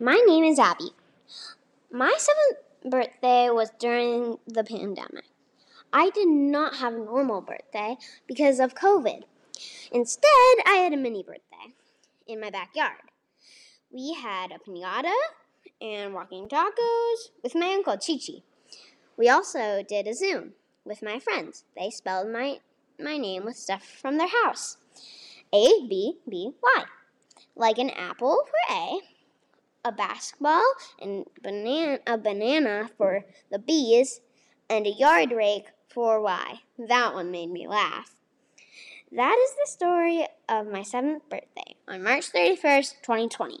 My name is Abby. My seventh birthday was during the pandemic. I did not have a normal birthday because of COVID. Instead, I had a mini birthday in my backyard. We had a pinata and walking tacos with my uncle Chichi. We also did a Zoom with my friends. They spelled my, my name with stuff from their house A B B Y. Like an apple for A, a basketball and banana, a banana for the bees and a yard rake for Y. That one made me laugh. That is the story of my seventh birthday on March 31st, 2020.